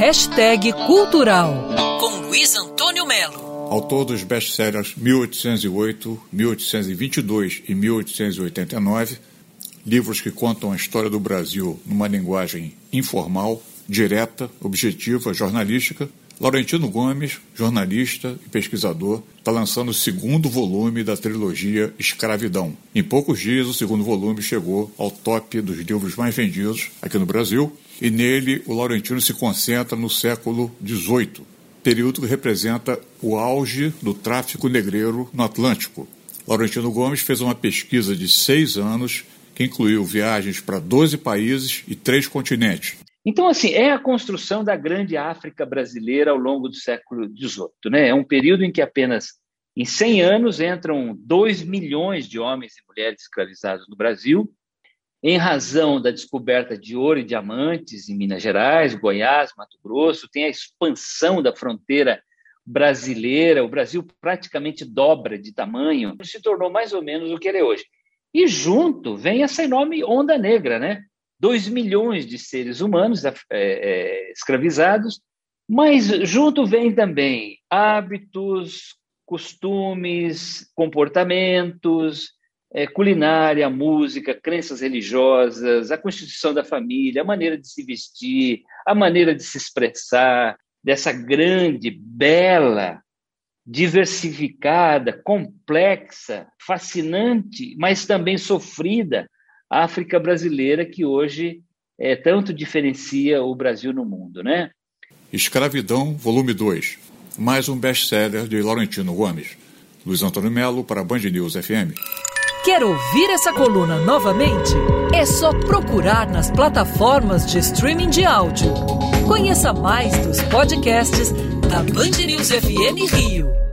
Hashtag Cultural, com Luiz Antônio Melo. Autor dos best-sellers 1808, 1822 e 1889, livros que contam a história do Brasil numa linguagem informal, direta, objetiva, jornalística, Laurentino Gomes, jornalista e pesquisador, está lançando o segundo volume da trilogia Escravidão. Em poucos dias, o segundo volume chegou ao top dos livros mais vendidos aqui no Brasil, e nele o Laurentino se concentra no século XVIII, período que representa o auge do tráfico negreiro no Atlântico. Laurentino Gomes fez uma pesquisa de seis anos que incluiu viagens para 12 países e três continentes. Então, assim, é a construção da grande África brasileira ao longo do século XVIII. Né? É um período em que apenas em 100 anos entram 2 milhões de homens e mulheres escravizados no Brasil, em razão da descoberta de ouro e diamantes em Minas Gerais, Goiás, Mato Grosso, tem a expansão da fronteira brasileira, o Brasil praticamente dobra de tamanho, se tornou mais ou menos o que ele é hoje. E junto vem essa enorme onda negra, né? 2 milhões de seres humanos é, é, escravizados, mas junto vem também hábitos, costumes, comportamentos, é, culinária, música, crenças religiosas, a constituição da família, a maneira de se vestir, a maneira de se expressar, dessa grande, bela, diversificada, complexa, fascinante, mas também sofrida África brasileira que hoje é, tanto diferencia o Brasil no mundo, né? Escravidão, volume 2. Mais um best-seller de Laurentino Gomes. Luiz Antônio Melo para Band News FM. Quer ouvir essa coluna novamente? É só procurar nas plataformas de streaming de áudio. Conheça mais dos podcasts da Band News FM Rio.